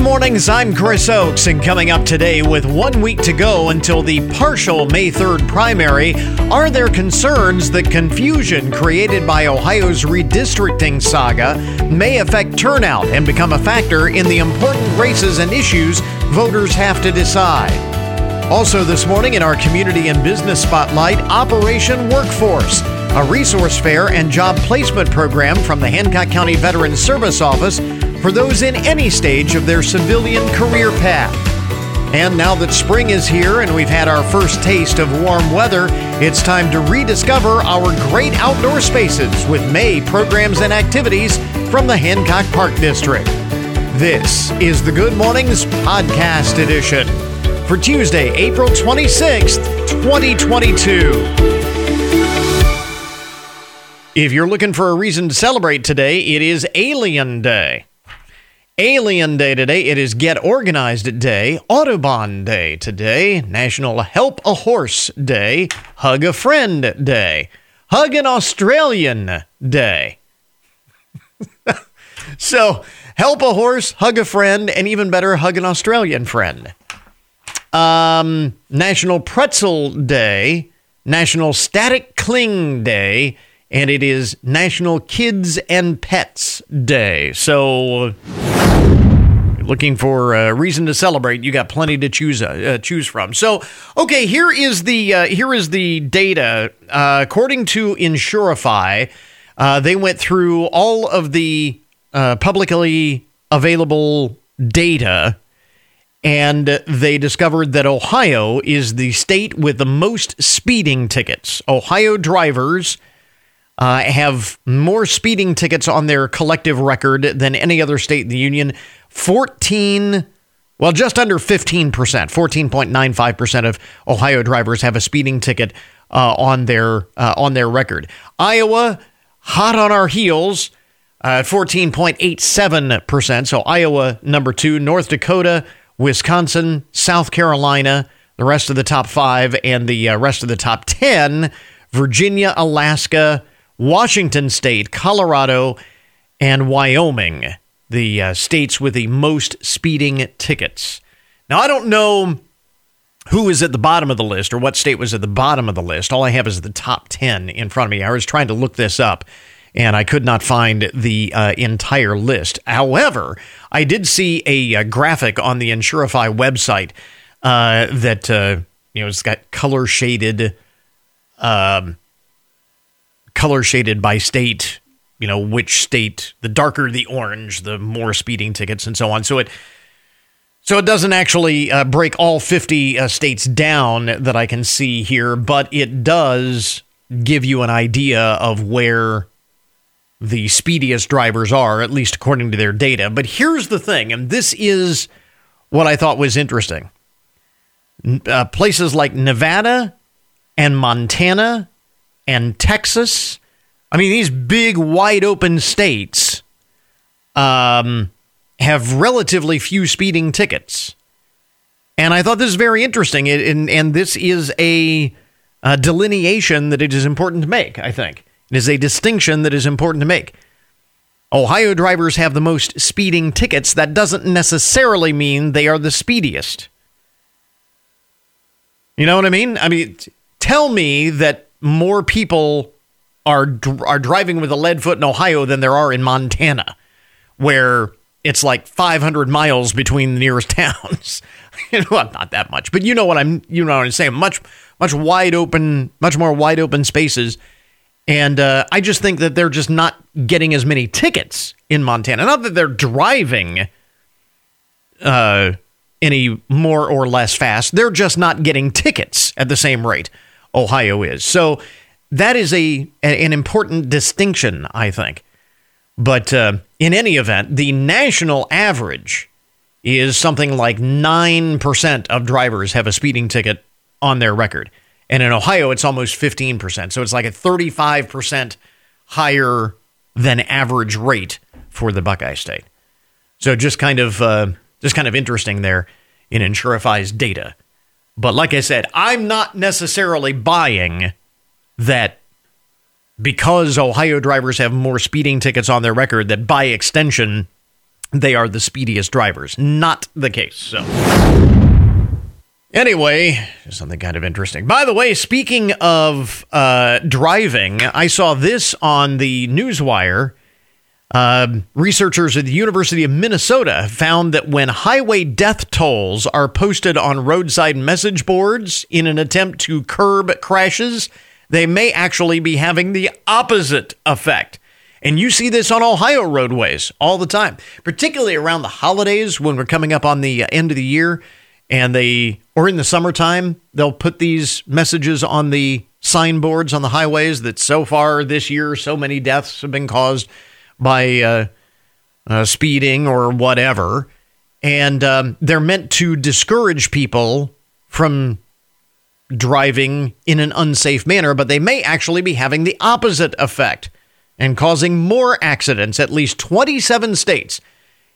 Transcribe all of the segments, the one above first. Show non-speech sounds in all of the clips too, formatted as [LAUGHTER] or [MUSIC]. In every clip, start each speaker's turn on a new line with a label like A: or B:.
A: Good mornings, I'm Chris Oakes, and coming up today with one week to go until the partial May 3rd primary, are there concerns that confusion created by Ohio's redistricting saga may affect turnout and become a factor in the important races and issues voters have to decide? Also, this morning in our community and business spotlight, Operation Workforce, a resource fair and job placement program from the Hancock County Veterans Service Office for those in any stage of their civilian career path. And now that spring is here and we've had our first taste of warm weather, it's time to rediscover our great outdoor spaces with May programs and activities from the Hancock Park District. This is the Good Mornings Podcast Edition for Tuesday, April 26th, 2022. If you're looking for a reason to celebrate today, it is Alien Day. Alien Day today. It is Get Organized Day, Autobahn Day today, National Help a Horse Day, Hug a Friend Day, Hug an Australian Day. [LAUGHS] so, help a horse, hug a friend, and even better, hug an Australian friend. Um, National Pretzel Day, National Static Cling Day, and it is National Kids and Pets Day. So, looking for a reason to celebrate, you got plenty to choose uh, choose from. So, okay, here is the uh, here is the data. Uh, according to Insurify, uh, they went through all of the uh, publicly available data. And they discovered that Ohio is the state with the most speeding tickets. Ohio drivers uh, have more speeding tickets on their collective record than any other state in the union. 14, well, just under 15%, 14.95% of Ohio drivers have a speeding ticket uh, on their uh, on their record. Iowa, hot on our heels at 14.87%. So Iowa number 2, North Dakota, Wisconsin, South Carolina, the rest of the top 5 and the uh, rest of the top 10, Virginia, Alaska, Washington state, Colorado, and Wyoming the uh, states with the most speeding tickets. Now, I don't know who is at the bottom of the list or what state was at the bottom of the list. All I have is the top 10 in front of me. I was trying to look this up and I could not find the uh, entire list. However, I did see a, a graphic on the Insurify website uh, that, uh, you know, it's got color shaded. Um, color shaded by state you know which state the darker the orange the more speeding tickets and so on. So it so it doesn't actually uh, break all 50 uh, states down that i can see here but it does give you an idea of where the speediest drivers are at least according to their data. But here's the thing and this is what i thought was interesting. Uh, places like nevada and montana and texas I mean, these big, wide open states um, have relatively few speeding tickets. And I thought this is very interesting. And, and this is a, a delineation that it is important to make, I think. It is a distinction that is important to make. Ohio drivers have the most speeding tickets. That doesn't necessarily mean they are the speediest. You know what I mean? I mean, tell me that more people are are driving with a lead foot in Ohio than there are in Montana, where it's like 500 miles between the nearest [LAUGHS] towns. [LAUGHS] know, not that much, but you know what I'm you know what I'm saying. Much much wide open, much more wide open spaces. And uh, I just think that they're just not getting as many tickets in Montana. Not that they're driving uh, any more or less fast. They're just not getting tickets at the same rate Ohio is. So that is a an important distinction, I think. But uh, in any event, the national average is something like 9% of drivers have a speeding ticket on their record. And in Ohio, it's almost 15%. So it's like a 35% higher than average rate for the Buckeye State. So just kind of uh, just kind of interesting there in Insurify's data. But like I said, I'm not necessarily buying that because Ohio drivers have more speeding tickets on their record, that by extension, they are the speediest drivers. Not the case. So. Anyway, something kind of interesting. By the way, speaking of uh, driving, I saw this on the Newswire. Uh, researchers at the University of Minnesota found that when highway death tolls are posted on roadside message boards in an attempt to curb crashes, they may actually be having the opposite effect. And you see this on Ohio roadways all the time, particularly around the holidays when we're coming up on the end of the year and they or in the summertime they'll put these messages on the signboards on the highways that so far this year so many deaths have been caused by uh, uh, speeding or whatever and um, they're meant to discourage people from driving in an unsafe manner but they may actually be having the opposite effect and causing more accidents at least 27 states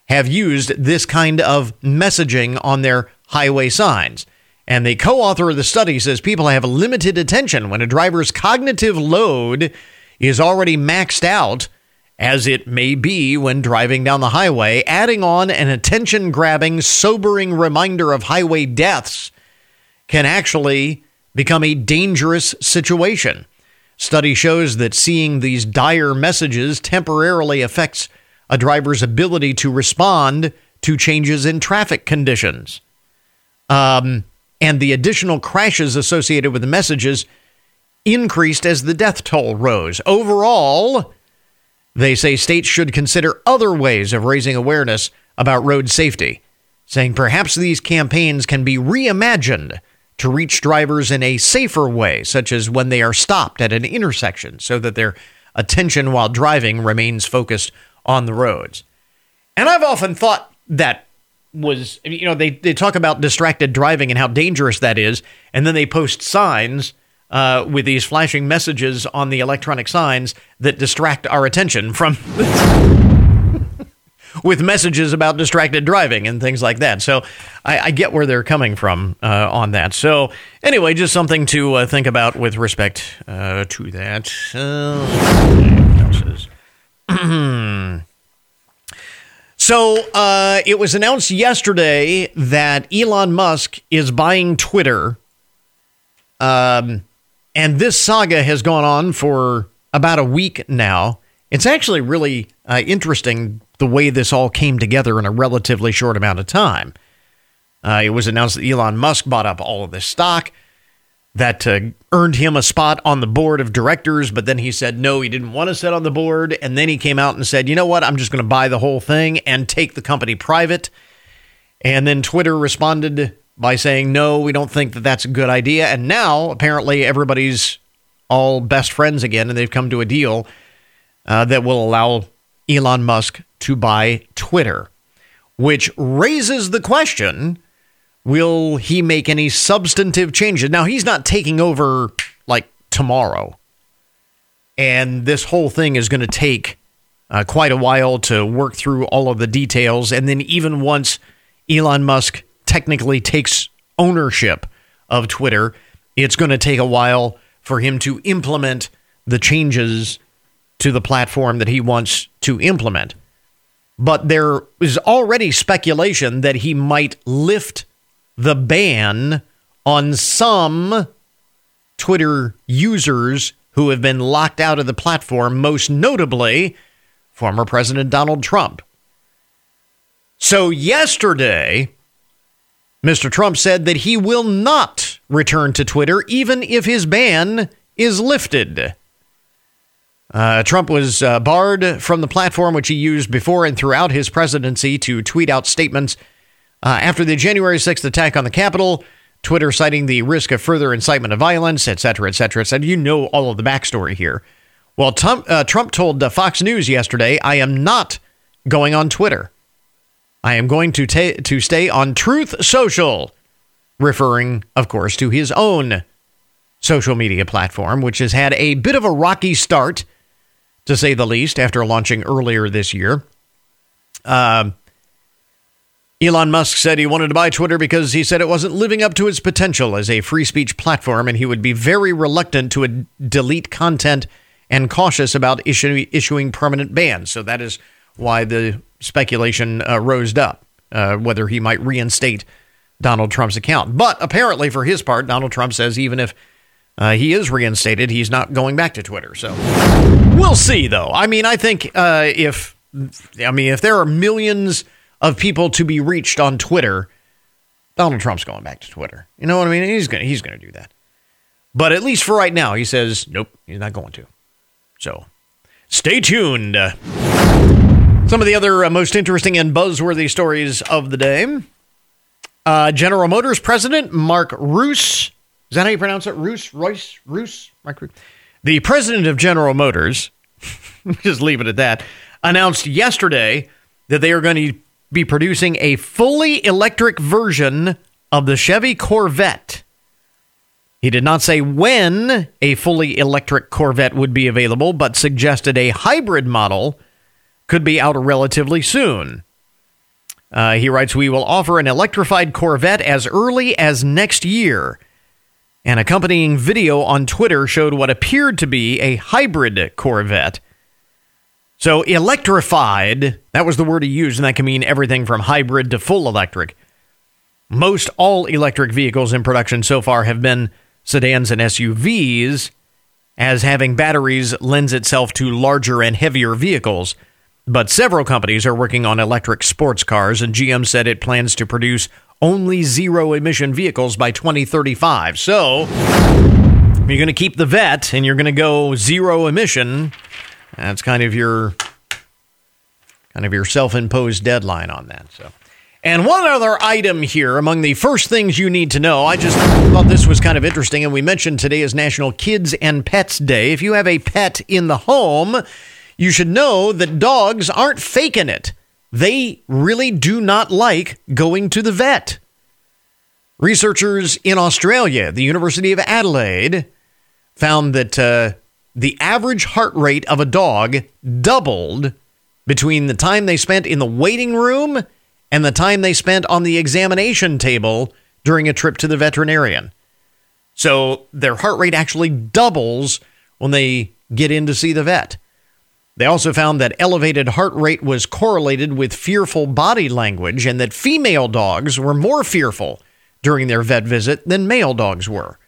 A: have used this kind of messaging on their highway signs. And the co author of the study says people have limited attention when a driver's cognitive load is already maxed out, as it may be when driving down the highway. Adding on an attention grabbing, sobering reminder of highway deaths can actually become a dangerous situation. Study shows that seeing these dire messages temporarily affects a driver's ability to respond to changes in traffic conditions. Um, and the additional crashes associated with the messages increased as the death toll rose. Overall, they say states should consider other ways of raising awareness about road safety, saying perhaps these campaigns can be reimagined to reach drivers in a safer way, such as when they are stopped at an intersection, so that their attention while driving remains focused on the roads. And I've often thought that was, you know, they, they talk about distracted driving and how dangerous that is. And then they post signs uh, with these flashing messages on the electronic signs that distract our attention from. [LAUGHS] with messages about distracted driving and things like that. So I, I get where they're coming from uh, on that. So anyway, just something to uh, think about with respect uh, to that. So [CLEARS THROAT] uh, it was announced yesterday that Elon Musk is buying Twitter. Um, and this saga has gone on for about a week now. It's actually really uh, interesting the way this all came together in a relatively short amount of time. Uh, it was announced that Elon Musk bought up all of this stock that uh, earned him a spot on the board of directors, but then he said no, he didn't want to sit on the board. And then he came out and said, you know what, I'm just going to buy the whole thing and take the company private. And then Twitter responded by saying, no, we don't think that that's a good idea. And now apparently everybody's all best friends again, and they've come to a deal uh, that will allow Elon Musk to buy Twitter, which raises the question Will he make any substantive changes? Now, he's not taking over like tomorrow. And this whole thing is going to take uh, quite a while to work through all of the details. And then, even once Elon Musk technically takes ownership of Twitter, it's going to take a while for him to implement the changes to the platform that he wants to implement. But there is already speculation that he might lift the ban on some Twitter users who have been locked out of the platform, most notably former President Donald Trump. So, yesterday, Mr. Trump said that he will not return to Twitter even if his ban is lifted. Uh, Trump was uh, barred from the platform which he used before and throughout his presidency to tweet out statements uh, after the January 6th attack on the Capitol, Twitter citing the risk of further incitement of violence, et cetera, et cetera, et. You know all of the backstory here. Well, Trump, uh, Trump told uh, Fox News yesterday, I am not going on Twitter. I am going to, ta- to stay on Truth Social, referring, of course, to his own social media platform, which has had a bit of a rocky start, to say the least, after launching earlier this year. Uh, Elon Musk said he wanted to buy Twitter because he said it wasn't living up to its potential as a free speech platform, and he would be very reluctant to delete content and cautious about issue, issuing permanent bans. So that is why the speculation uh, rose up, uh, whether he might reinstate Donald Trump's account. But apparently, for his part, Donald Trump says even if uh, he is reinstated, he's not going back to Twitter. So we'll see, though. I mean, I think uh, if I mean if there are millions of people to be reached on Twitter, Donald Trump's going back to Twitter. You know what I mean? He's gonna he's gonna do that. But at least for right now, he says nope, he's not going to. So stay tuned. Some of the other uh, most interesting and buzzworthy stories of the day. Uh, General Motors president Mark Roos is that how you pronounce it? Roos, Royce, Roos, Mark Roos. The president of General Motors, [LAUGHS] just leave it at that, announced yesterday that they are going to be producing a fully electric version of the Chevy Corvette. He did not say when a fully electric Corvette would be available, but suggested a hybrid model could be out relatively soon. Uh, he writes, We will offer an electrified Corvette as early as next year. An accompanying video on Twitter showed what appeared to be a hybrid Corvette. So, electrified, that was the word he used, and that can mean everything from hybrid to full electric. Most all electric vehicles in production so far have been sedans and SUVs, as having batteries lends itself to larger and heavier vehicles. But several companies are working on electric sports cars, and GM said it plans to produce only zero emission vehicles by 2035. So, you're going to keep the vet and you're going to go zero emission. That's kind of your kind of your self-imposed deadline on that. So, and one other item here among the first things you need to know. I just thought this was kind of interesting and we mentioned today is National Kids and Pets Day. If you have a pet in the home, you should know that dogs aren't faking it they really do not like going to the vet. Researchers in Australia, the University of Adelaide, found that uh, the average heart rate of a dog doubled between the time they spent in the waiting room and the time they spent on the examination table during a trip to the veterinarian. So their heart rate actually doubles when they get in to see the vet. They also found that elevated heart rate was correlated with fearful body language and that female dogs were more fearful during their vet visit than male dogs were.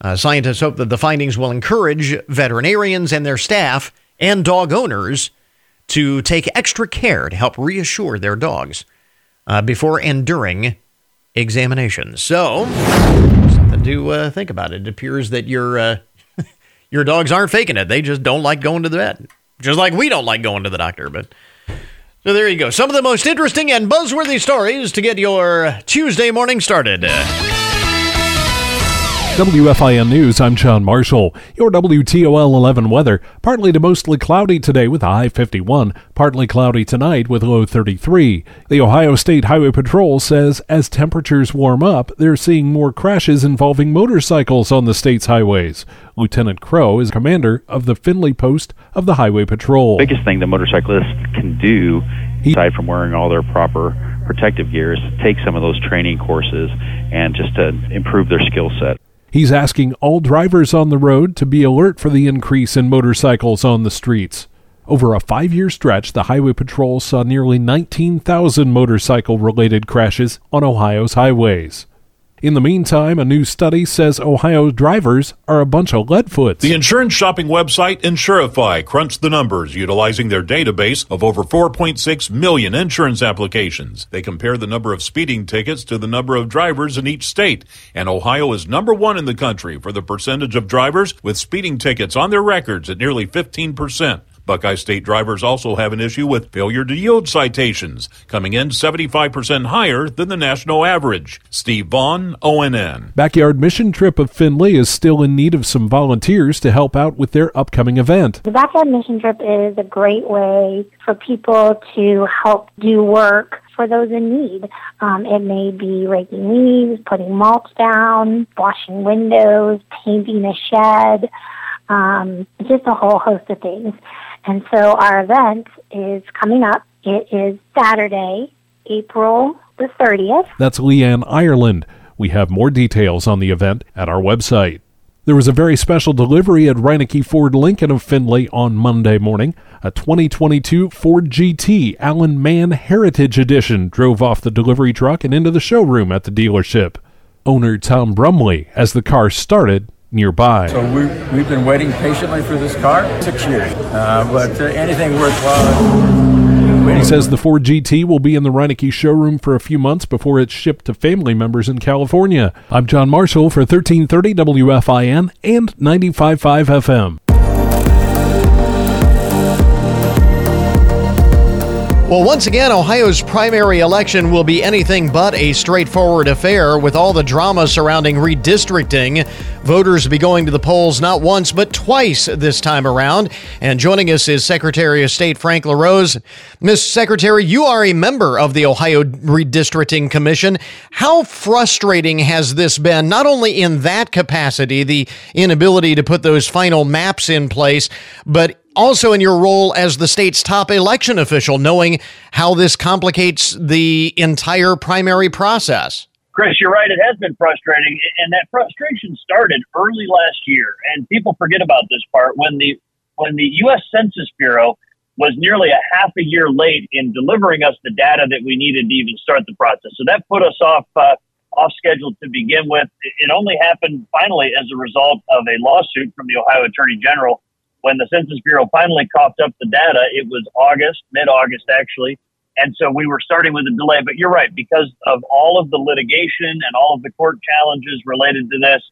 A: Uh, scientists hope that the findings will encourage veterinarians and their staff and dog owners to take extra care to help reassure their dogs uh, before and during examinations. So, something to uh, think about. It appears that your uh, [LAUGHS] your dogs aren't faking it; they just don't like going to the vet. Just like we don't like going to the doctor, but so there you go. Some of the most interesting and buzzworthy stories to get your Tuesday morning started.
B: WFIN News, I'm John Marshall. Your WTOL 11 weather. Partly to mostly cloudy today with a high 51. Partly cloudy tonight with low 33. The Ohio State Highway Patrol says as temperatures warm up, they're seeing more crashes involving motorcycles on the state's highways. Lieutenant Crow is commander of the Findlay Post of the Highway Patrol.
C: biggest thing the motorcyclists can do, aside from wearing all their proper protective gear, is take some of those training courses and just to improve their skill set.
B: He's asking all drivers on the road to be alert for the increase in motorcycles on the streets. Over a five year stretch, the Highway Patrol saw nearly 19,000 motorcycle related crashes on Ohio's highways. In the meantime, a new study says Ohio drivers are a bunch of leadfoots.
D: The insurance shopping website Insurify crunched the numbers utilizing their database of over 4.6 million insurance applications. They compare the number of speeding tickets to the number of drivers in each state, and Ohio is number one in the country for the percentage of drivers with speeding tickets on their records at nearly 15 percent. Buckeye State drivers also have an issue with failure to yield citations, coming in 75% higher than the national average. Steve Vaughn, ONN.
B: Backyard Mission Trip of Findlay is still in need of some volunteers to help out with their upcoming event.
E: The Backyard Mission Trip is a great way for people to help do work for those in need. Um, it may be raking leaves, putting mulch down, washing windows, painting a shed, um, just a whole host of things. And so our event is coming up. It is Saturday, April the 30th.
B: That's Leanne Ireland. We have more details on the event at our website. There was a very special delivery at Reineke Ford Lincoln of Findlay on Monday morning. A 2022 Ford GT Alan Mann Heritage Edition drove off the delivery truck and into the showroom at the dealership. Owner Tom Brumley, as the car started, nearby.
F: So we, we've been waiting patiently for this car, six years. Uh, but uh, anything worthwhile.
B: He says the Ford GT will be in the Reineke showroom for a few months before it's shipped to family members in California. I'm John Marshall for 1330 WFIN and 95.5 FM.
A: Well, once again, Ohio's primary election will be anything but a straightforward affair with all the drama surrounding redistricting. Voters will be going to the polls not once, but twice this time around. And joining us is Secretary of State Frank LaRose. Miss Secretary, you are a member of the Ohio Redistricting Commission. How frustrating has this been, not only in that capacity, the inability to put those final maps in place, but also in your role as the state's top election official, knowing how this complicates the entire primary process.
G: Chris, you're right. It has been frustrating, and that frustration started early last year. And people forget about this part when the when the U.S. Census Bureau was nearly a half a year late in delivering us the data that we needed to even start the process. So that put us off uh, off schedule to begin with. It only happened finally as a result of a lawsuit from the Ohio Attorney General when the Census Bureau finally coughed up the data, it was August, mid August actually. And so we were starting with a delay. But you're right, because of all of the litigation and all of the court challenges related to this,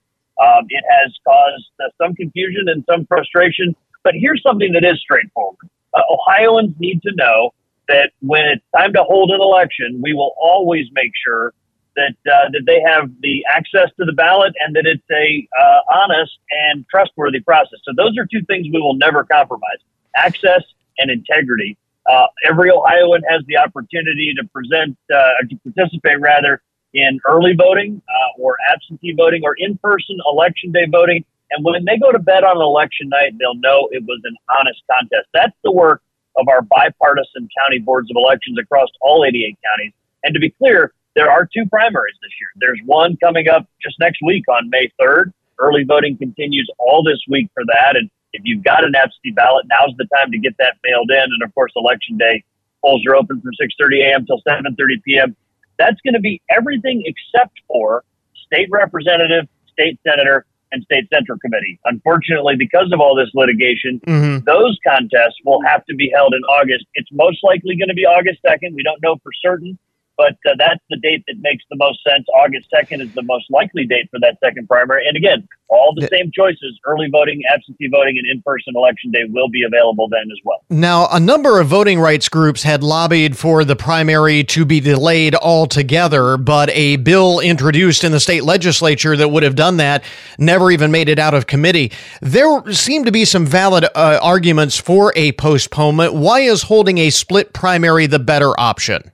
G: um, it has caused uh, some confusion and some frustration. But here's something that is straightforward uh, Ohioans need to know that when it's time to hold an election, we will always make sure that uh, that they have the access to the ballot and that it's a uh, honest and trustworthy process. So those are two things we will never compromise: access and integrity. Uh, every Ohioan has the opportunity to present, uh, to participate rather in early voting uh, or absentee voting or in-person election day voting. And when they go to bed on election night, they'll know it was an honest contest. That's the work of our bipartisan county boards of elections across all 88 counties. And to be clear, there are two primaries this year. There's one coming up just next week on May 3rd. Early voting continues all this week for that. And if you've got an absentee ballot, now's the time to get that mailed in. And of course, election day polls are open from 6:30 a.m. till 7:30 p.m. That's going to be everything except for state representative, state senator, and state central committee. Unfortunately, because of all this litigation, mm-hmm. those contests will have to be held in August. It's most likely going to be August 2nd. We don't know for certain but uh, that's the date that makes the most sense. August 2nd is the most likely date for that second primary. And again, all the same choices early voting, absentee voting, and in person election day will be available then as well.
A: Now, a number of voting rights groups had lobbied for the primary to be delayed altogether, but a bill introduced in the state legislature that would have done that never even made it out of committee. There seem to be some valid uh, arguments for a postponement. Why is holding a split primary the better option?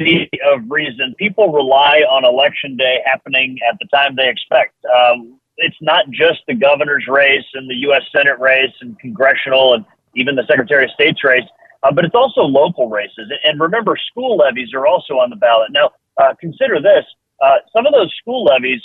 G: Of reason. People rely on election day happening at the time they expect. Um, it's not just the governor's race and the U.S. Senate race and congressional and even the Secretary of State's race, uh, but it's also local races. And remember, school levies are also on the ballot. Now, uh, consider this uh, some of those school levies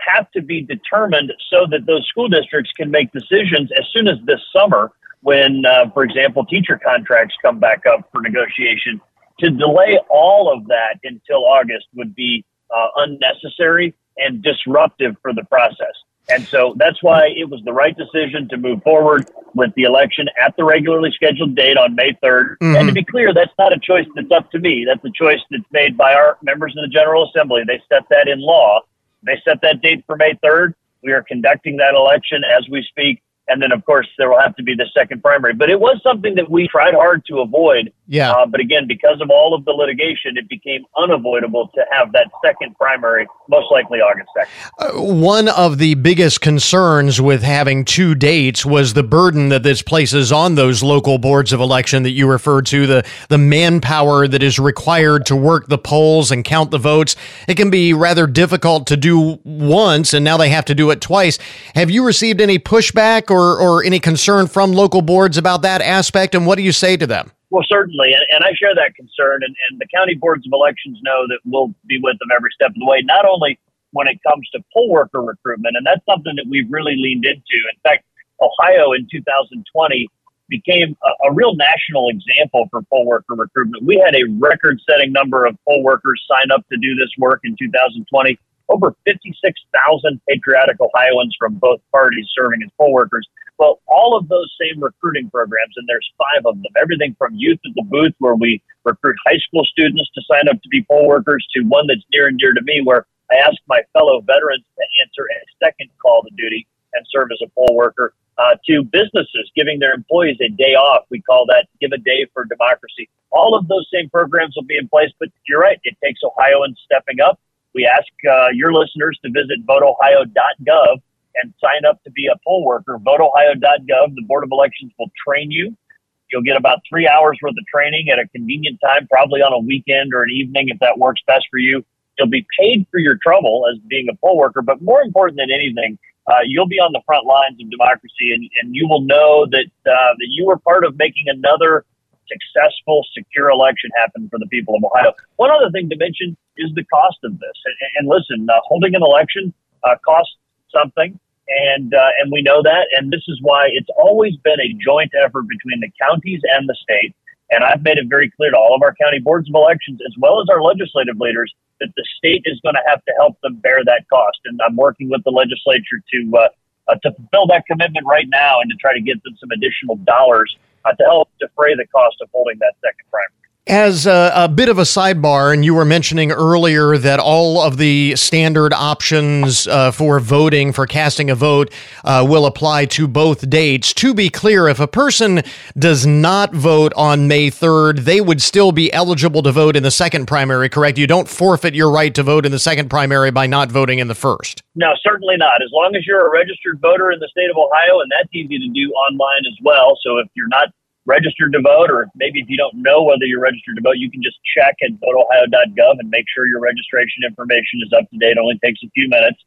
G: have to be determined so that those school districts can make decisions as soon as this summer when, uh, for example, teacher contracts come back up for negotiation to delay all of that until August would be uh, unnecessary and disruptive for the process. And so that's why it was the right decision to move forward with the election at the regularly scheduled date on May 3rd. Mm-hmm. And to be clear, that's not a choice that's up to me. That's a choice that's made by our members of the General Assembly. They set that in law. They set that date for May 3rd. We are conducting that election as we speak. And then, of course, there will have to be the second primary. But it was something that we tried hard to avoid.
A: Yeah. Uh,
G: but again, because of all of the litigation, it became unavoidable to have that second primary, most likely August 2nd.
A: Uh, one of the biggest concerns with having two dates was the burden that this places on those local boards of election that you referred to, the, the manpower that is required to work the polls and count the votes. It can be rather difficult to do once, and now they have to do it twice. Have you received any pushback or, or any concern from local boards about that aspect? And what do you say to them?
G: Well, certainly. And, and I share that concern. And, and the county boards of elections know that we'll be with them every step of the way, not only when it comes to poll worker recruitment. And that's something that we've really leaned into. In fact, Ohio in 2020 became a, a real national example for poll worker recruitment. We had a record setting number of poll workers sign up to do this work in 2020. Over 56,000 patriotic Ohioans from both parties serving as poll workers. Well, all of those same recruiting programs, and there's five of them, everything from youth at the booth, where we recruit high school students to sign up to be poll workers, to one that's near and dear to me, where I ask my fellow veterans to answer a second call to duty and serve as a poll worker uh, to businesses giving their employees a day off. We call that Give a Day for Democracy. All of those same programs will be in place, but you're right, it takes Ohioans stepping up. We ask uh, your listeners to visit voteohio.gov and sign up to be a poll worker. Voteohio.gov. The Board of Elections will train you. You'll get about three hours worth of training at a convenient time, probably on a weekend or an evening if that works best for you. You'll be paid for your trouble as being a poll worker, but more important than anything, uh, you'll be on the front lines of democracy, and, and you will know that uh, that you were part of making another successful, secure election happen for the people of Ohio. One other thing to mention is the cost of this. And, and listen, uh, holding an election uh, costs something, and uh, and we know that. And this is why it's always been a joint effort between the counties and the state. And I've made it very clear to all of our county boards of elections, as well as our legislative leaders, that the state is going to have to help them bear that cost. And I'm working with the legislature to uh, uh, to fulfill that commitment right now and to try to get them some additional dollars uh, to help defray the cost of holding that second primary.
A: As a, a, bit of a sidebar, and you were mentioning earlier that all of the standard options uh, for voting, for casting a vote, uh, will apply to both dates. To be clear, if a person does not vote on May 3rd, they would still be eligible to vote in the second primary, correct? You don't forfeit your right to vote in the second primary by not voting in the first.
G: No, certainly not. As long as you're a registered voter in the state of Ohio, and that's easy to do online as well. So if you're not registered to vote, or maybe if you don't know whether you're registered to vote, you can just check at voteohio.gov and make sure your registration information is up to date. It only takes a few minutes.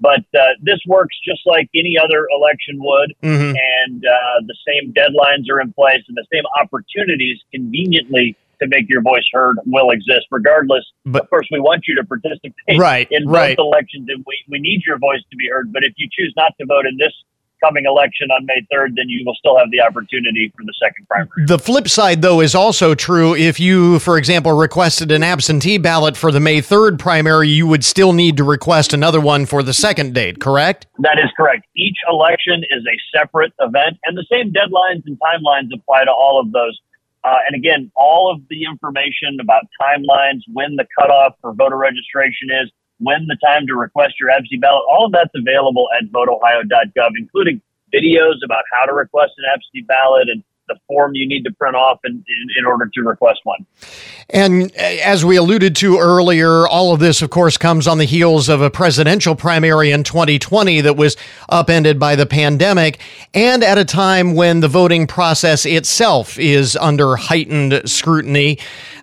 G: But uh, this works just like any other election would, mm-hmm. and uh, the same deadlines are in place, and the same opportunities conveniently to make your voice heard will exist, regardless. But, of course, we want you to participate
A: right,
G: in both
A: right.
G: elections, and we, we need your voice to be heard. But if you choose not to vote in this coming election on May 3rd, then you will still have the opportunity for the second primary.
A: The flip side, though, is also true. If you, for example, requested an absentee ballot for the May 3rd primary, you would still need to request another one for the second date, correct?
G: That is correct. Each election is a separate event, and the same deadlines and timelines apply to all of those. Uh, and again, all of the information about timelines, when the cutoff for voter registration is, when the time to request your absentee ballot, all of that's available at voteohio.gov, including videos about how to request an absentee ballot and the form you need to print off in, in, in, order to request one.
A: And eh, as we alluded to earlier, all of this, of course, comes on the heels of a presidential primary in 2020 that was upended by the pandemic, and at a time when the voting process itself is under heightened scrutiny.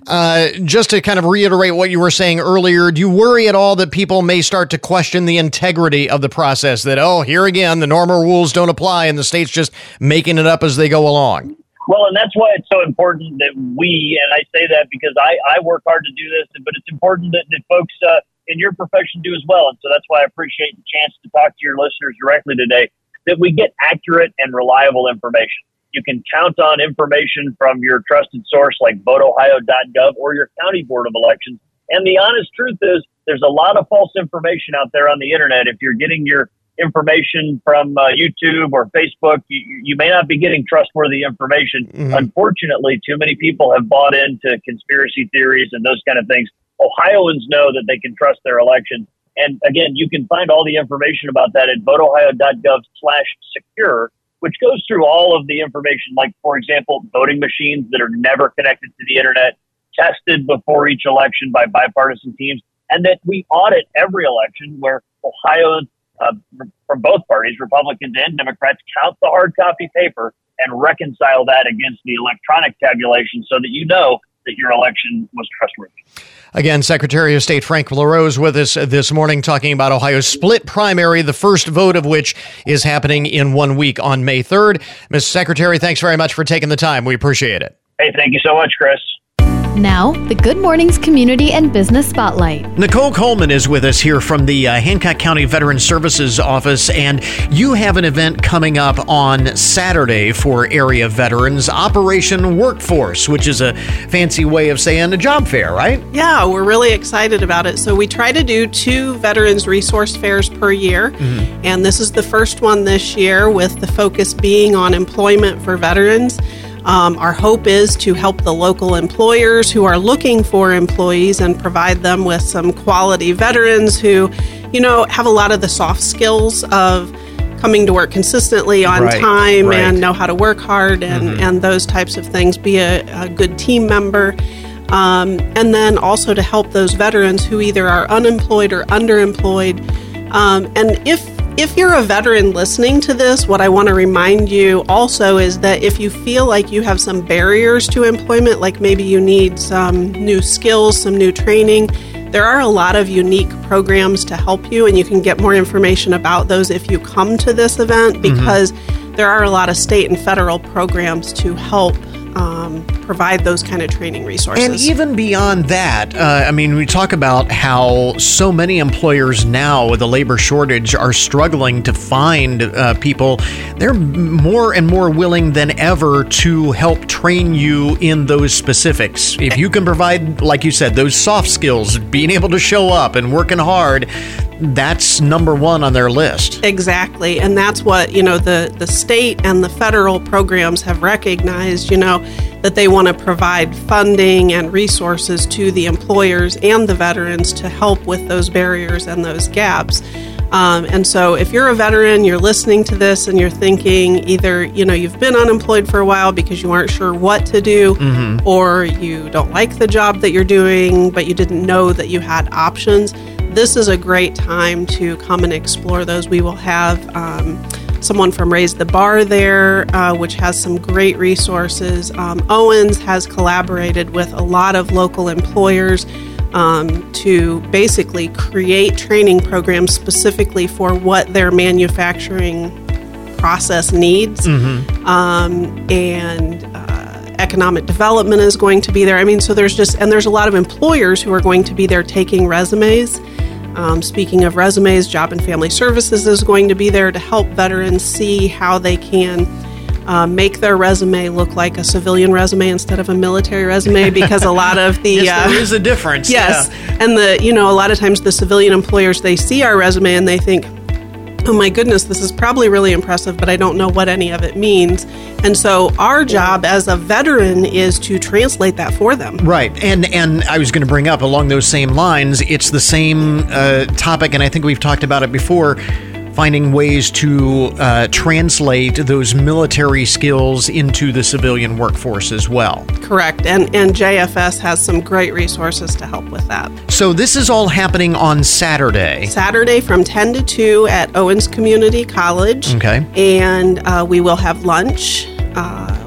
A: Uh, just to kind of reiterate what you were saying earlier, do you worry at all that people may start to question the integrity of the process? That, oh, here again, the normal rules don't apply and the state's just making it up as they go along?
G: Well, and that's why it's so important that we, and I say that because I, I work hard to do this, but it's important that, that folks uh, in your profession do as well. And so that's why I appreciate the chance to talk to your listeners directly today, that we get accurate and reliable information. You can count on information from your trusted source like voteohio.gov or your county board of elections. And the honest truth is, there's a lot of false information out there on the internet. If you're getting your information from uh, YouTube or Facebook, you, you, may not be getting trustworthy information. Mm-hmm. Unfortunately, too many people have bought into conspiracy theories and those kind of things. Ohioans know that they can trust their election. And again, you can find all the information about that at voteohio.gov slash secure, which goes through all of the information, like, for example, voting machines that are never connected to the internet, tested before each election by bipartisan teams, and that we audit every election where Ohioans uh, from both parties, Republicans and Democrats, count the hard copy paper and reconcile that against the electronic tabulation so that you know that your election was trustworthy.
A: Again, Secretary of State Frank LaRose with us this morning talking about Ohio's split primary, the first vote of which is happening in one week on May 3rd. Mr. Secretary, thanks very much for taking the time. We appreciate it.
G: Hey, thank you so much, Chris.
H: Now, the Good Mornings Community and Business Spotlight.
A: Nicole Coleman is with us here from the uh, Hancock County Veteran Services Office, and you have an event coming up on Saturday for area veterans, Operation Workforce, which is a fancy way of saying a job fair, right?
I: Yeah, we're really excited about it. So, we try to do two veterans resource fairs per year, mm-hmm. and this is the first one this year with the focus being on employment for veterans. Um, our hope is to help the local employers who are looking for employees and provide them with some quality veterans who, you know, have a lot of the soft skills of coming to work consistently on right, time right. and know how to work hard and, mm-hmm. and those types of things, be a, a good team member. Um, and then also to help those veterans who either are unemployed or underemployed. Um, and if if you're a veteran listening to this, what I want to remind you also is that if you feel like you have some barriers to employment, like maybe you need some new skills, some new training, there are a lot of unique programs to help you, and you can get more information about those if you come to this event mm-hmm. because mm-hmm. there are a lot of state and federal programs to help um, provide those kind of training resources.
A: And even beyond that, uh, I mean, we talk about how so many employers now with the labor shortage are struggling to find uh, people. They're more and more willing than ever to help train you in those specifics. If you can provide, like you said, those soft skills, being able to show up and working hard, that's number one on their list.
I: Exactly. And that's what, you know, the, the state and the federal programs have recognized, you know, that they want to provide funding and resources to the employers and the veterans to help with those barriers and those gaps. Um, and so, if you're a veteran, you're listening to this and you're thinking either, you know, you've been unemployed for a while because you aren't sure what to do, mm-hmm. or you don't like the job that you're doing, but you didn't know that you had options, this is a great time to come and explore those. We will have um, someone from Raise the Bar there, uh, which has some great resources. Um, Owens has collaborated with a lot of local employers um, to basically create training programs specifically for what their manufacturing process needs. Mm-hmm. Um, and uh, economic development is going to be there. I mean, so there's just, and there's a lot of employers who are going to be there taking resumes. Um, speaking of resumes, Job and Family Services is going to be there to help veterans see how they can uh, make their resume look like a civilian resume instead of a military resume because a lot of [LAUGHS] the
A: yes, uh, there is a difference. [LAUGHS]
I: Yes, yeah. and the you know a lot of times the civilian employers they see our resume and they think, oh my goodness, this is probably really impressive, but I don't know what any of it means. And so our job as a veteran is to translate that for them.
A: Right. And and I was going to bring up along those same lines, it's the same uh, topic, and I think we've talked about it before finding ways to uh, translate those military skills into the civilian workforce as well.
I: Correct. And, and JFS has some great resources to help with that.
A: So this is all happening on Saturday.
I: Saturday from 10 to 2 at Owens Community College.
A: Okay.
I: And uh, we will have lunch. Uh,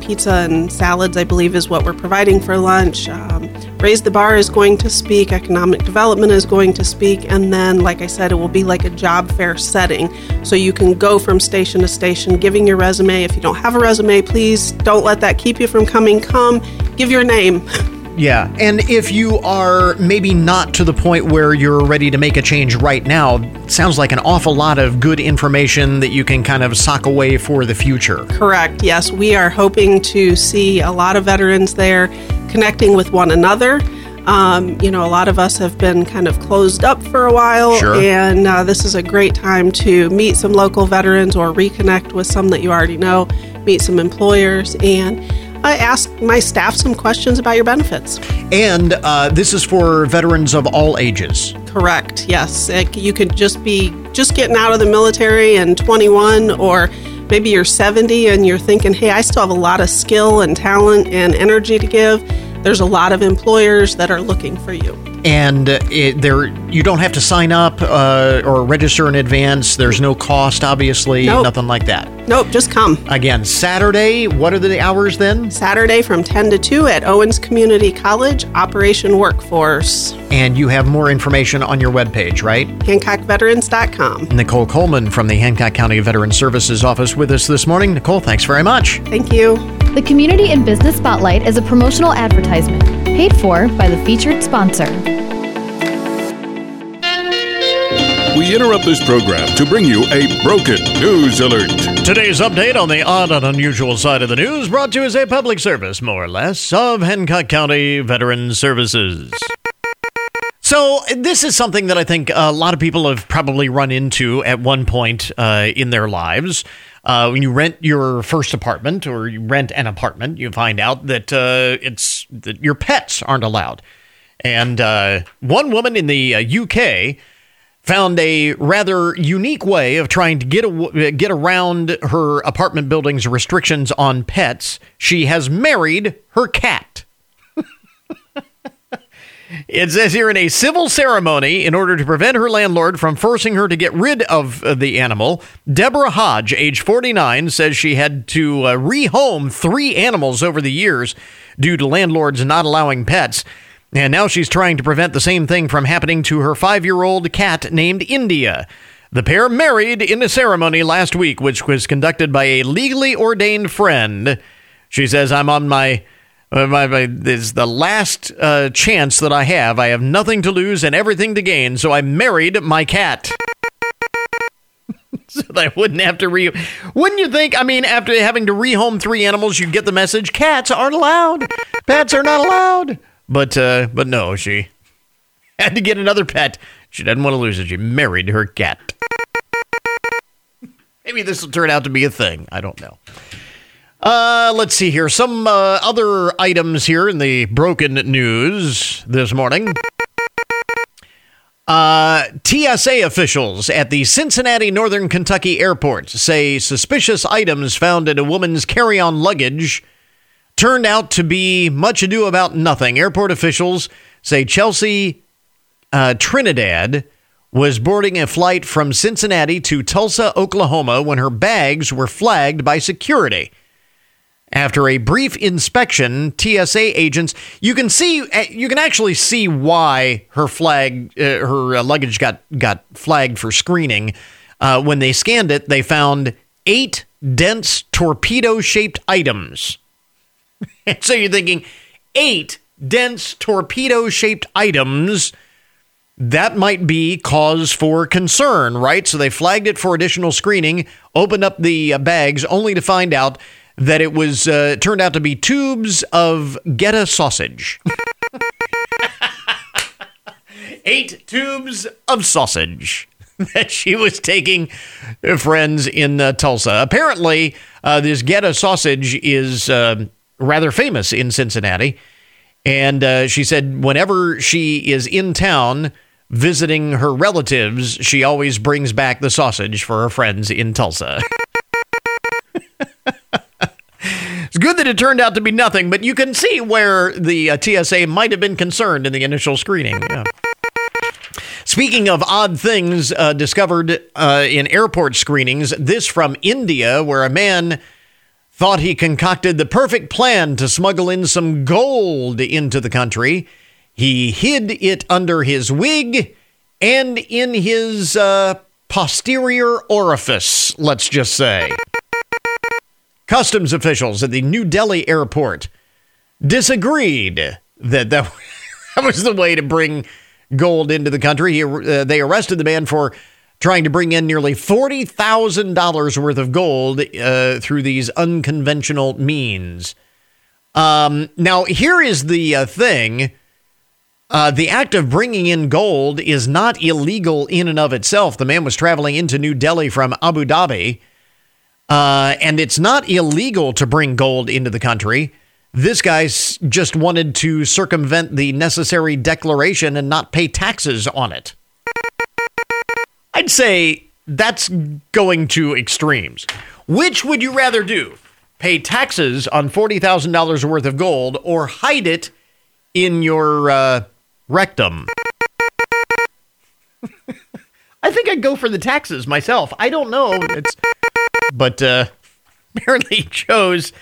I: pizza and salads, I believe, is what we're providing for lunch. Um, Raise the Bar is going to speak, Economic Development is going to speak, and then, like I said, it will be like a job fair setting. So you can go from station to station giving your resume. If you don't have a resume, please don't let that keep you from coming. Come, give your name. [LAUGHS]
A: Yeah. And if you are maybe not to the point where you're ready to make a change right now, sounds like an awful lot of good information that you can kind of sock away for the future.
I: Correct. Yes. We are hoping to see a lot of veterans there connecting with one another. Um, you know, a lot of us have been kind of closed up for a while,
A: sure.
I: and uh, this is a great time to meet some local veterans or reconnect with some that you already know, meet some employers, and I ask my staff some questions about your benefits.
A: And uh, this is for veterans of all ages.
I: Correct. Yes, it, you could just be just getting out of the military and 21, or maybe you're 70 and you're thinking, "Hey, I still have a lot of skill and talent and energy to give." There's a lot of employers that are looking for you
A: and it, there you don't have to sign up uh, or register in advance. There's no cost, obviously,
I: nope.
A: nothing like that.
I: Nope, just come.
A: Again, Saturday. What are the hours then?
I: Saturday from 10 to 2 at Owens Community College, Operation Workforce.
A: And you have more information on your webpage, right?
I: HancockVeterans.com.
A: Nicole Coleman from the Hancock County Veteran Services Office with us this morning. Nicole, thanks very much.
I: Thank you.
H: The Community and Business Spotlight is a promotional advertisement paid for by the featured sponsor.
J: We interrupt this program to bring you a broken news alert.
A: Today's update on the odd and unusual side of the news brought to you as a public service, more or less, of Hancock County Veteran Services. So, this is something that I think a lot of people have probably run into at one point uh, in their lives. Uh, when you rent your first apartment or you rent an apartment, you find out that uh, it's your pets aren't allowed. And uh, one woman in the UK found a rather unique way of trying to get a, get around her apartment building's restrictions on pets. She has married her cat. [LAUGHS] It says here in a civil ceremony, in order to prevent her landlord from forcing her to get rid of uh, the animal, Deborah Hodge, age 49, says she had to uh, rehome three animals over the years due to landlords not allowing pets. And now she's trying to prevent the same thing from happening to her five year old cat named India. The pair married in a ceremony last week, which was conducted by a legally ordained friend. She says, I'm on my uh, my, is the last uh, chance that I have. I have nothing to lose and everything to gain, so I married my cat. [LAUGHS] so they wouldn't have to re. Wouldn't you think? I mean, after having to rehome three animals, you get the message: cats aren't allowed. Pets are not allowed. But uh, but no, she had to get another pet. She doesn't want to lose it. She married her cat. [LAUGHS] Maybe this will turn out to be a thing. I don't know. Uh, let's see here. Some uh, other items here in the broken news this morning. Uh, TSA officials at the Cincinnati Northern Kentucky airport say suspicious items found in a woman's carry on luggage turned out to be much ado about nothing. Airport officials say Chelsea uh, Trinidad was boarding a flight from Cincinnati to Tulsa, Oklahoma, when her bags were flagged by security. After a brief inspection, TSA agents you can see uh, you can actually see why her flag uh, her uh, luggage got got flagged for screening. Uh, when they scanned it, they found eight dense torpedo-shaped items. [LAUGHS] so you're thinking eight dense torpedo-shaped items that might be cause for concern, right? So they flagged it for additional screening, opened up the uh, bags only to find out that it was uh, turned out to be tubes of Goetta sausage. [LAUGHS] Eight tubes of sausage [LAUGHS] that she was taking friends in uh, Tulsa. Apparently, uh, this Goetta sausage is uh, rather famous in Cincinnati. And uh, she said whenever she is in town visiting her relatives, she always brings back the sausage for her friends in Tulsa. [LAUGHS] Good that it turned out to be nothing, but you can see where the uh, TSA might have been concerned in the initial screening. Yeah. Speaking of odd things uh, discovered uh, in airport screenings, this from India, where a man thought he concocted the perfect plan to smuggle in some gold into the country. He hid it under his wig and in his uh, posterior orifice, let's just say. Customs officials at the New Delhi airport disagreed that that, [LAUGHS] that was the way to bring gold into the country. He, uh, they arrested the man for trying to bring in nearly $40,000 worth of gold uh, through these unconventional means. Um, now, here is the uh, thing. Uh, the act of bringing in gold is not illegal in and of itself. The man was traveling into New Delhi from Abu Dhabi uh, and it's not illegal to bring gold into the country. This guy just wanted to circumvent the necessary declaration and not pay taxes on it. I'd say that's going to extremes. Which would you rather do? Pay taxes on $40,000 worth of gold or hide it in your uh, rectum? [LAUGHS] I think I'd go for the taxes myself. I don't know. It's but uh, [LAUGHS] apparently he chose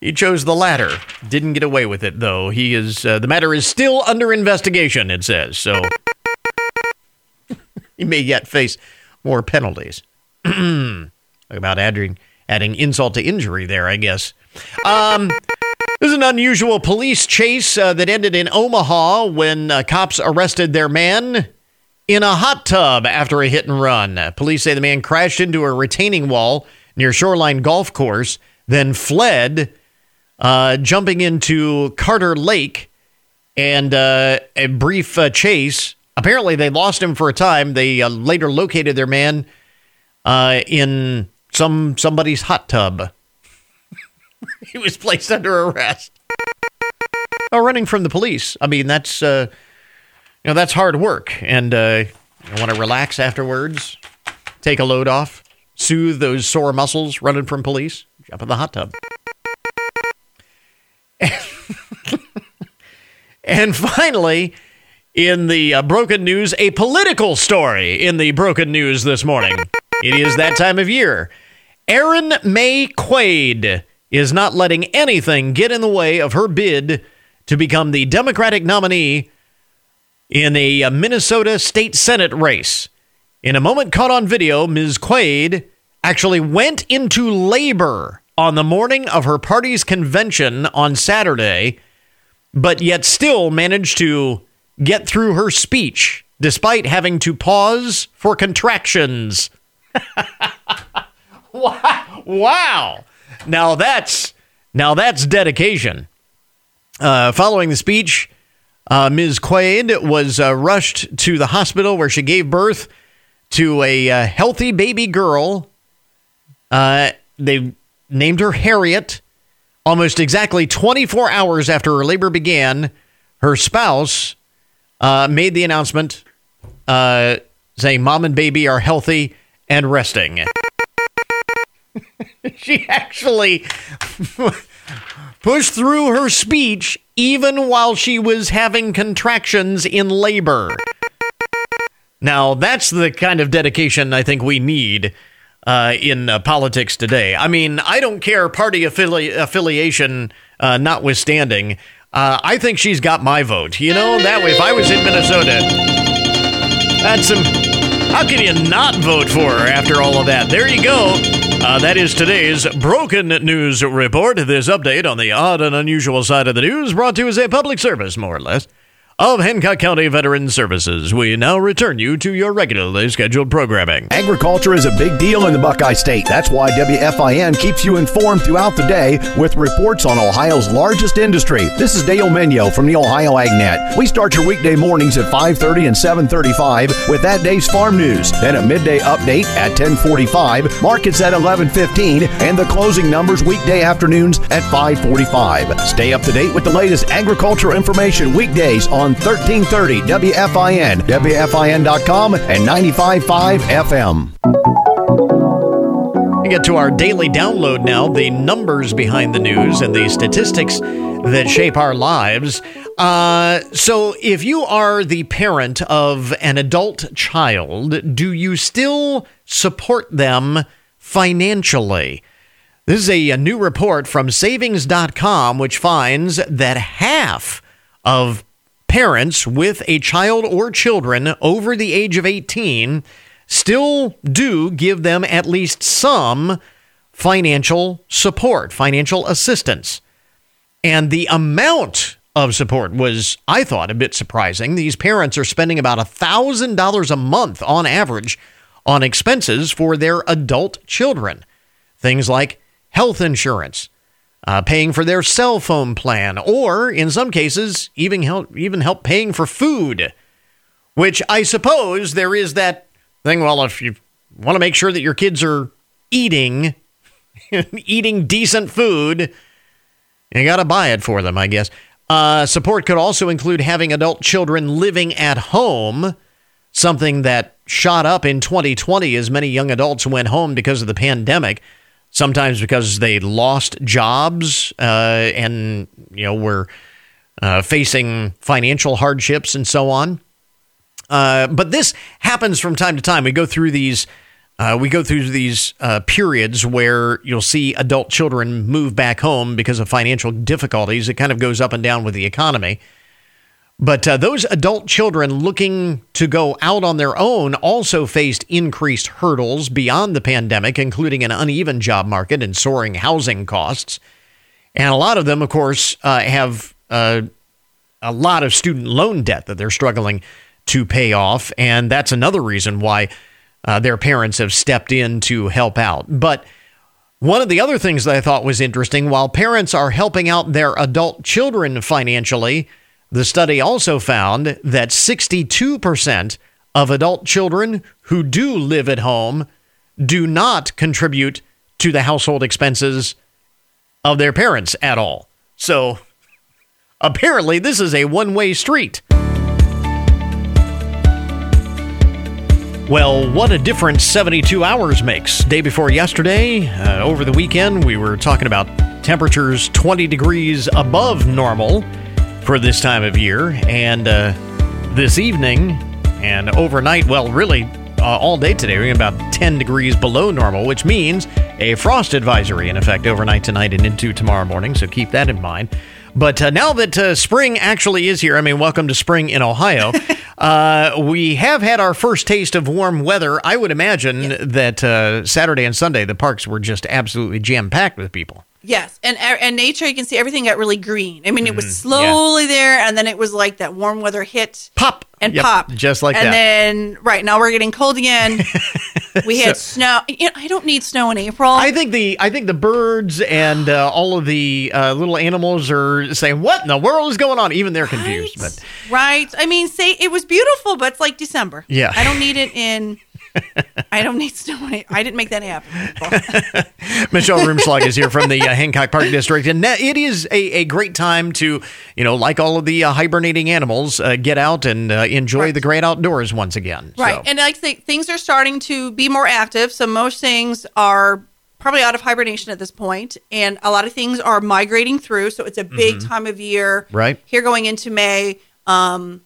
A: he chose the latter. Didn't get away with it though. He is uh, the matter is still under investigation. It says so. [LAUGHS] he may yet face more penalties. [CLEARS THROAT] about adding adding insult to injury there, I guess. Um, there's an unusual police chase uh, that ended in Omaha when uh, cops arrested their man in a hot tub after a hit and run. Uh, police say the man crashed into a retaining wall near Shoreline Golf Course, then fled, uh, jumping into Carter Lake. And uh, a brief uh, chase. Apparently, they lost him for a time. They later located their man in some somebody's hot tub. [LAUGHS] he was placed under arrest. Oh, running from the police. I mean, that's uh, you know that's hard work, and uh, you want to relax afterwards, take a load off, soothe those sore muscles running from police. Jump in the hot tub. [LAUGHS] and finally, in the uh, broken news, a political story in the broken news this morning. it is that time of year. Erin Maye Quade is not letting anything get in the way of her bid to become the Democratic nominee in a Minnesota state Senate race. In a moment caught on video, Ms. Quade actually went into labor on the morning of her party's convention on Saturday, but yet still managed to get through her speech despite having to pause for contractions. [LAUGHS] wow. Now that's now that's dedication. Uh, following the speech, uh, Ms. Quade was uh, rushed to the hospital where she gave birth to a uh, healthy baby girl. Uh, they named her Harriet. Almost exactly 24 hours after her labor began, her spouse uh, made the announcement saying, Mom and baby are healthy and resting. [LAUGHS] she actually pushed through her speech even while she was having contractions in labor. Now, that's the kind of dedication I think we need uh, in uh, politics today. I mean, I don't care party affili- affiliation uh, notwithstanding. Uh, I think she's got my vote. You know, that way, if I was in Minnesota, that's some. How can you not vote for her after all of that? There you go. Uh, that is today's Broken News Report. This update on the odd and unusual side of the news brought to you as a public service, more or less of Hancock County Veteran Services. We now return you to your regularly scheduled programming.
K: Agriculture is a big deal in the Buckeye State. That's why WFIN keeps you informed throughout the day with reports on Ohio's largest industry. This is Dale Minyo from the Ohio AgNet. We start your weekday mornings at 5:30 and 7:35 with that day's farm news. Then a midday update at 10:45, markets at 11:15, and the closing numbers weekday afternoons at 5:45. Stay up to date with the latest agricultural information weekdays on 1330 WFIN, WFIN.com, and 95.5 FM.
A: We get to our daily download now the numbers behind the news and the statistics that shape our lives. Uh, so, if you are the parent of an adult child, do you still support them financially? This is a, a new report from savings.com, which finds that half of parents with a child or children over the age of 18 still do give them at least some financial support, financial assistance. And the amount of support was, I thought, a bit surprising. These parents are spending about $1,000 a month on average on expenses for their adult children. Things like health insurance, uh, paying for their cell phone plan, or in some cases, even help, even help paying for food. Which I suppose there is that thing. Well, if you want to make sure that your kids are eating, [LAUGHS] eating decent food, you got to buy it for them, I guess. Uh, support could also include having adult children living at home, something that shot up in 2020 as many young adults went home because of the pandemic sometimes because they lost jobs uh, and you know were uh, facing financial hardships and so on. Uh, but this happens from time to time. We go through these. Uh, we go through these uh, periods where you'll see adult children move back home because of financial difficulties. It kind of goes up and down with the economy. But uh, those adult children looking to go out on their own also faced increased hurdles beyond the pandemic, including an uneven job market and soaring housing costs. And a lot of them, of course, uh, have uh, a lot of student loan debt that they're struggling to pay off. And that's another reason why uh, their parents have stepped in to help out. But one of the other things that I thought was interesting while parents are helping out their adult children financially, the study also found that 62% of adult children who do live at home do not contribute to the household expenses of their parents at all. So apparently, this is a one way street. Well, what a difference 72 hours makes. Day before yesterday, uh, over the weekend, we were talking about temperatures 20 degrees above normal for this time of year. And uh, this evening and overnight, well, really uh, all day today, we're about 10 degrees below normal, which means a frost advisory in effect overnight tonight and into tomorrow morning. So keep that in mind. But uh, now that uh, spring actually is here, I mean, welcome to spring in Ohio. [LAUGHS] uh, we have had our first taste of warm weather. I would imagine that uh, Saturday and Sunday, the parks were just absolutely jam packed with people.
L: Yes, and and nature, you can see everything got really green. I mean, it was
A: Mhm,
L: slowly there, and then it was like that warm weather hit,
A: pop,
L: and
A: Yep,
L: pop,
A: just like
L: and
A: that.
L: And then right now we're getting cold again. [LAUGHS] we had
A: So-
L: snow. You know, I don't need snow in April.
A: I think the I think the birds and uh, all of the uh, little animals are saying, "What in the world is going on?" Even they're confused. But
L: right? I mean, say it was beautiful, but it's like December.
A: Yeah.
L: I don't need it in. [LAUGHS] I don't need snow. in I didn't make that happen. [LAUGHS]
A: Michelle Rumschlag is here from the uh, Hancock Park District, and it is a, a great time to, you know, like all of the uh, hibernating animals, uh, get out and uh, enjoy the great outdoors once again.
L: Right.
A: So,
L: And like I things are starting to be more active. So most things are probably out of hibernation at this point, and a lot of things are migrating through. So it's a big
A: Mhm.
L: time of year.
A: Right.
L: Here going into May. Um,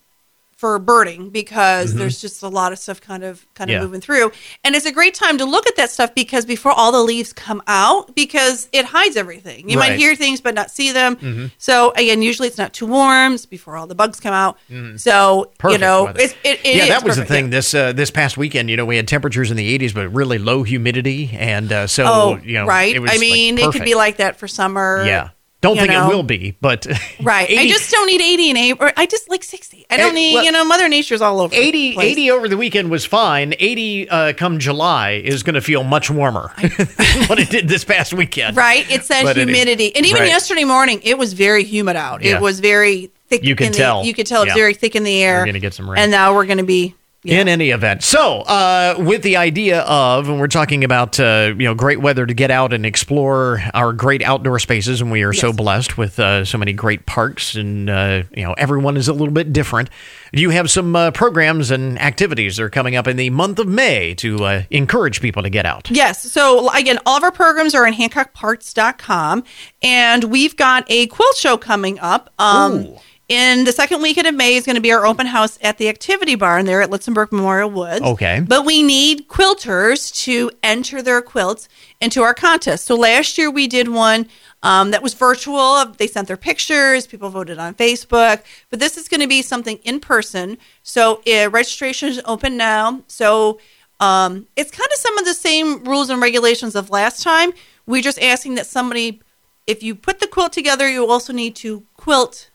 L: for birding because
A: Mhm.
L: there's just a lot of stuff kind of kind of
A: Yeah.
L: moving through and it's a great time to look at that stuff because before all the leaves come out because it hides everything you might hear things but not see them
A: Mhm.
L: so again usually it's not too warm it's before all the bugs come out
A: Mhm.
L: so you know it, it
A: yeah, that was
L: perfect,
A: the thing. This uh, this past weekend, you know, we had temperatures in the 80s, but really low humidity, and uh, so
L: oh,
A: you know,
L: right.
A: It was
L: I
A: like,
L: mean, it could be like that for summer.
A: yeah. Don't think
L: know.
A: it will be, but [LAUGHS]
L: Right. I just don't need 80 and 8. Or I just like 60. I don't
A: Eh,
L: need,
A: well,
L: you know, Mother Nature's all over. the
A: 80,
L: place.
A: 80 over the weekend was fine. 80 uh, come July is going to feel much warmer [LAUGHS] than what it did this past weekend.
L: Right. It's that
A: But it-
L: humidity. and even
A: right.
L: yesterday morning, it was very humid out.
A: Yeah.
L: It was very thick.
A: You could
L: in the-
A: tell.
L: you could tell it
A: Yeah.
L: very thick in the air.
A: We're gonna get some rain.
L: And now we're going to be.
A: In any event, so uh, with the idea of, and we're talking about, uh, you know, great weather to get out and explore our great outdoor spaces, and we are so blessed with uh, so many great parks, and uh, you know, everyone is a little bit different. Do you have some uh, programs and activities that are coming up in the month of May to uh, encourage people to get out.
L: Yes. So again, all of our programs are on hancockparks.com and we've got a quilt show coming up. Um in the second weekend of May is going to be our open house at the activity barn there at Litzenberg Memorial Woods.
A: Okay.
L: But we need quilters to enter their quilts into our contest. So last year we did one um, that was virtual. They sent their pictures. People voted on Facebook. But this is going to be something in person. So uh, registration is open now. So um, it's kind of some of the same rules and regulations of last time. We're just asking that somebody, if you put the quilt together, you also need to quilt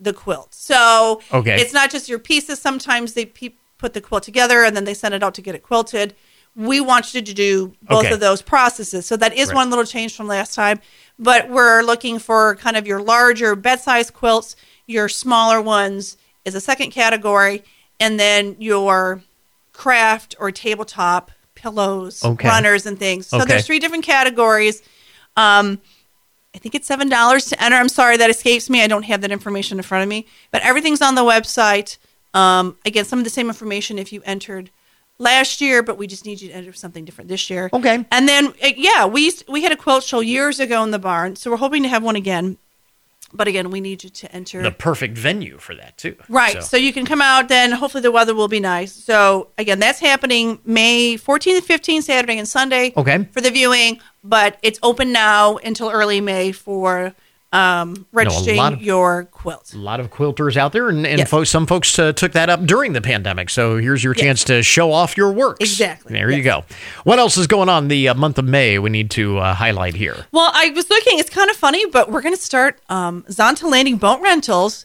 L: the quilt. So
A: Okay.
L: it's not just your pieces. Sometimes they pe- put the quilt together and then they send it out to get it quilted. We want you to do both
A: Okay.
L: of those processes. So that is
A: Right.
L: one little change from last time. But we're looking for kind of your larger bed size quilts, your smaller ones is a second category, and then your craft or tabletop pillows,
A: Okay.
L: runners, and things. So there's three different categories. Um, I think it's seven dollars to enter. I'm sorry that escapes me. I don't have that information in front of me, but everything's on the website. Um, again, some of the same information if you entered last year, but we just need you to enter something different this year.
A: Okay.
L: And then, uh, yeah, we used- we had a quilt show years ago in the barn, so we're hoping to have one again. But again, we need you to enter.
A: The perfect venue for that too.
L: Right. So. you can come out then. Hopefully the weather will be nice. So again, that's happening May 14th and 15th, Saturday and Sunday.
A: Okay.
L: For the viewing, but it's open now until early May for um, registering
A: lot of-
L: your quilt.
A: A lot of quilters out there, and, and
L: Yes.
A: folks, some folks uh, took that up during the pandemic. So here's your chance to show off your works.
L: Exactly.
A: There you go. What else is going on the uh, month of May? We need to uh, highlight here.
L: Well, I was looking. It's kind of funny, but we're going to start um, Zonta Landing boat rentals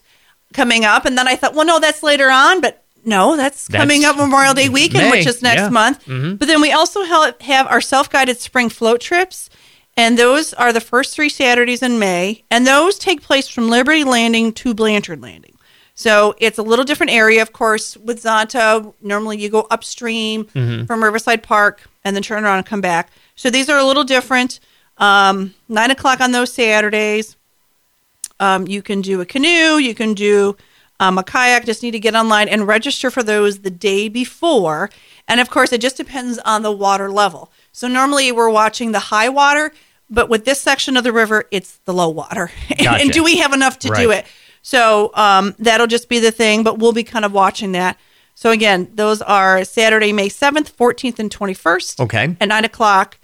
L: coming up, and then I thought, well, no, that's later on, but no, that's,
A: That's
L: coming up Memorial Day weekend,
A: May,
L: which is next
A: yeah.
L: month.
A: Mhm.
L: But then we also have our self-guided spring float trips, and those are the first three Saturdays in May, and those take place from Liberty Landing to Blanchard Landing. So it's a little different area, of course. With Zonta, normally you go upstream
M: Mhm.
L: from Riverside Park and then turn around and come back. So these are a little different. Um, nine o'clock on those Saturdays. Um, you can do a canoe, you can do um, a kayak. Just need to get online and register for those the day before. And of course, it just depends on the water level. So normally we're watching the high water, but with this section of the river, it's the low water. [LAUGHS]
M: Gotcha.
L: and do we have enough to do it? So um, that'll just be the thing, but we'll be kind of watching that. So again, those are Saturday, May 7th, 14th, and 21st
A: Okay.
L: at nine o'clock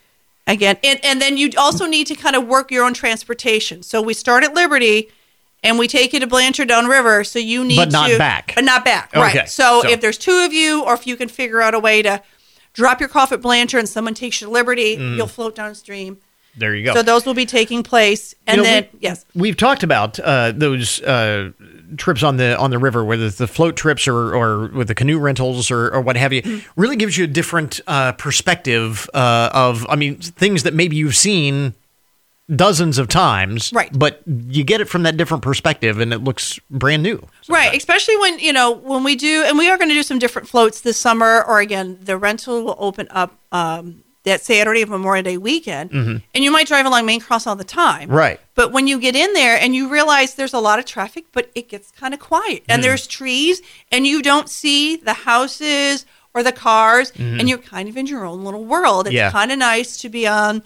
L: again and, and then you also need to kind of work your own transportation so we start at liberty and we take you to blanchard downriver so you need
A: But not
L: to
A: back.
L: but not back
A: Okay,
L: right so,
A: so-
L: if there's two of you or if you can figure out a way to drop your cough at blanchard and someone takes you to liberty
A: Mm.
L: you'll float downstream
A: There you go.
L: so those will be taking place and
A: You know,
L: then
A: we-
L: yes
A: We've talked about uh, those uh, trips on the on the river, whether it's the float trips or, or with the canoe rentals or, or what have you.
L: Mm-hmm.
A: Really gives you a different uh, perspective uh, of, I mean, things that maybe you've seen dozens of times,
L: Right.
A: But you get it from that different perspective, and it looks brand new.
L: Right, especially when you know when we do, and we are going to do some different floats this summer. Or again, the rental will open up um, that Saturday of Memorial Day weekend,
A: Mhm.
L: and you might drive along Main Cross all the time.
A: Right.
L: But when you get in there and you realize there's a lot of traffic, but it gets kind of quiet, and
A: Mhm.
L: there's trees, and you don't see the houses or the cars,
A: Mhm.
L: and you're kind of in your own little world. It's
A: Yeah.
L: kind of nice to be on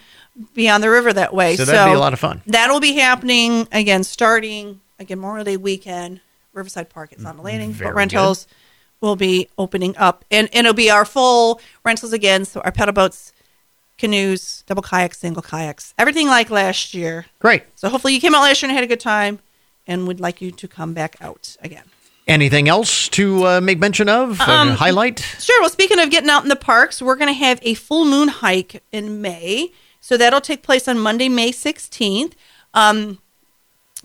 L: be on the river that way.
A: So that'd be a lot of fun.
L: That'll be happening again, starting again Memorial Day weekend. Riverside Park is on the landing,
A: Very
L: but rentals will be opening up, and, and it'll be our full rentals again. So our pedal boats, canoes, double kayaks, single kayaks, everything like last year.
A: Great.
L: So hopefully you came out last year and had a good time, and would like you to come back out again.
A: Anything else to uh, make mention of?
L: Um,
A: highlight?
L: Sure. Well, speaking of getting out in the parks, we're going to have a full moon hike in May. So that'll take place on Monday, May 16th. Um,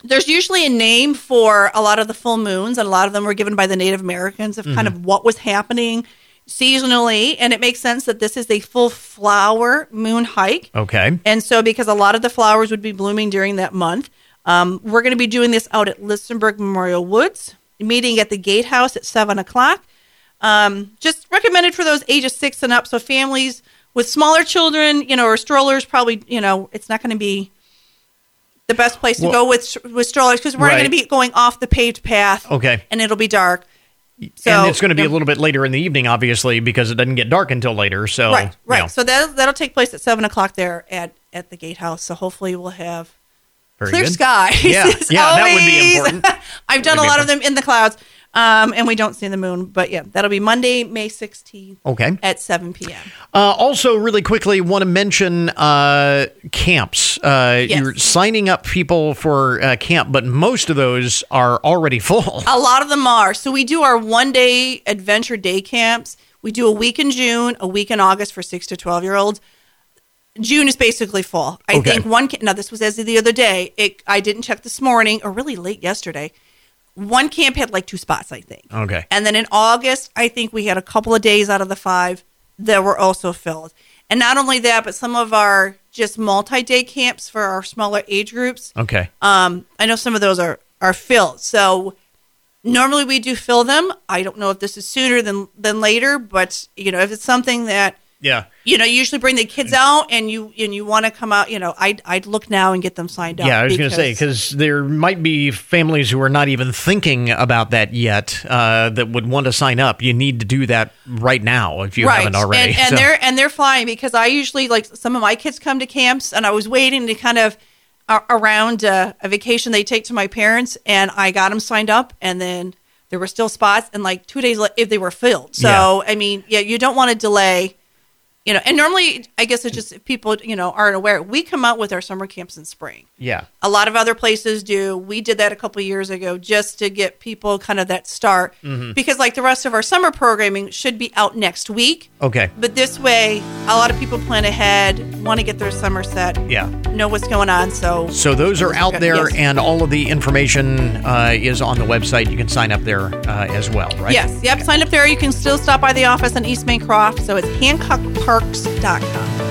L: there's usually a name for a lot of the full moons, and a lot of them were given by the Native Americans of kind
M: Mhm.
L: of what was happening seasonally. And it makes sense that this is a full flower moon hike.
A: Okay.
L: And so, because a lot of the flowers would be blooming during that month, um, we're going to be doing this out at Litzenberg Memorial Woods, meeting at the gatehouse at 7 o'clock. Um, just recommended for those ages six and up. So, families with smaller children, you know, or strollers, probably, you know, it's not going to be the best place to
A: Well-
L: go with with strollers because we're
A: Right.
L: going to be going off the paved path.
A: Okay.
L: And it'll be dark. So,
A: and it's going to be a little bit later in the evening, obviously, because it doesn't get dark until later. So,
L: right,
A: you
L: right.
A: know,
L: So that that'll take place at seven o'clock there at at the gatehouse. So hopefully we'll have
A: very
L: clear
A: good.
L: skies.
A: Yeah, [LAUGHS] yeah, that would be important. [LAUGHS]
L: I've done a lot of them in the clouds, um, and we don't see the moon. But yeah, that'll be Monday, May sixteenth
A: Okay.
L: at seven p.m.
A: Uh, also, really quickly, want to mention uh, camps. Uh,
L: Yes.
A: You're signing up people for uh, camp, but most of those are already [LAUGHS] full.
L: A lot of them are. So we do our one day adventure day camps. We do a week in June, a week in August for six to twelve year olds. June is basically full. I
A: Okay.
L: think one. Now this was as of the other day. It, I didn't check this morning or really late yesterday. One camp had like two spots, I think.
A: Okay.
L: And then in August, I think we had a couple of days out of the five that were also filled. And not only that, but some of our just multi day camps for our smaller age groups.
A: Okay.
L: Um, I know some of those are are filled. So normally we do fill them. I don't know if this is sooner than than later, but you know, if it's something that
A: Yeah.
L: you know, you usually bring the kids out and you and you want to come out, you know, I'd I'd look now and get them signed up.
A: Yeah, I was going to say
L: because-
A: there might be families who are not even thinking about that yet uh, that would want to sign up. You need to do that right now if you haven't already.
L: And, and
A: So-
L: they're and they're flying because I usually like some of my kids come to camps, and I was waiting to kind of uh, around uh, a vacation they take to my parents, and I got them signed up, and then there were still spots, and like two days if they were filled. So I mean, yeah, you don't want to delay you know, and normally, I guess it's just if people, you know, aren't aware, we come out with our summer camps in spring.
A: Yeah.
L: A lot of other places do. We did that a couple years ago just to get people kind of that start
A: Mhm.
L: because, like the rest of our summer programming, should be out next week.
A: Okay.
L: But this way, a lot of people plan ahead, want to get their summer set,
A: Yeah.
L: know what's going on. So,
A: So those are out there,
L: Yes.
A: and all of the information uh, is on the website. You can sign up there uh, as well, right?
L: Yes, yep. Sign up there. You can still stop by the office on East Main Cross. So it's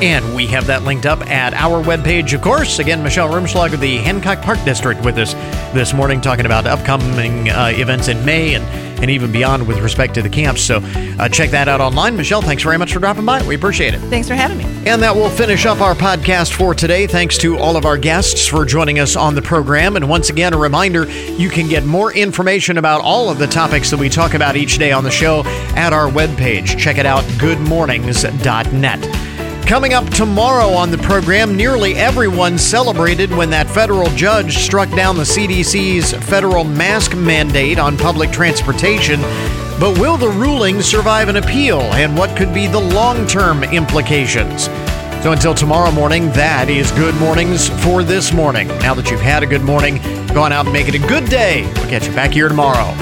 A: And we have that linked up at our webpage, of course. Again, Michelle Rumschlag of the Hancock Park District with us this morning, talking about upcoming uh, events in May and, and even beyond with respect to the camps. So uh, check that out online. Michelle, thanks very much for dropping by. We appreciate it.
L: Thanks for having me.
A: And that will finish up our podcast for today. Thanks to all of our guests for joining us on the program. And once again, a reminder you can get more information about all of the topics that we talk about each day on the show at our webpage. Check it out, goodmornings.net. Coming up tomorrow on the program, nearly everyone celebrated when that federal judge struck down the CDC's federal mask mandate on public transportation. But will the ruling survive an appeal, and what could be the long term implications? So until tomorrow morning, that is Good Mornings for this morning. Now that you've had a good morning, go on out and make it a good day. We'll catch you back here tomorrow.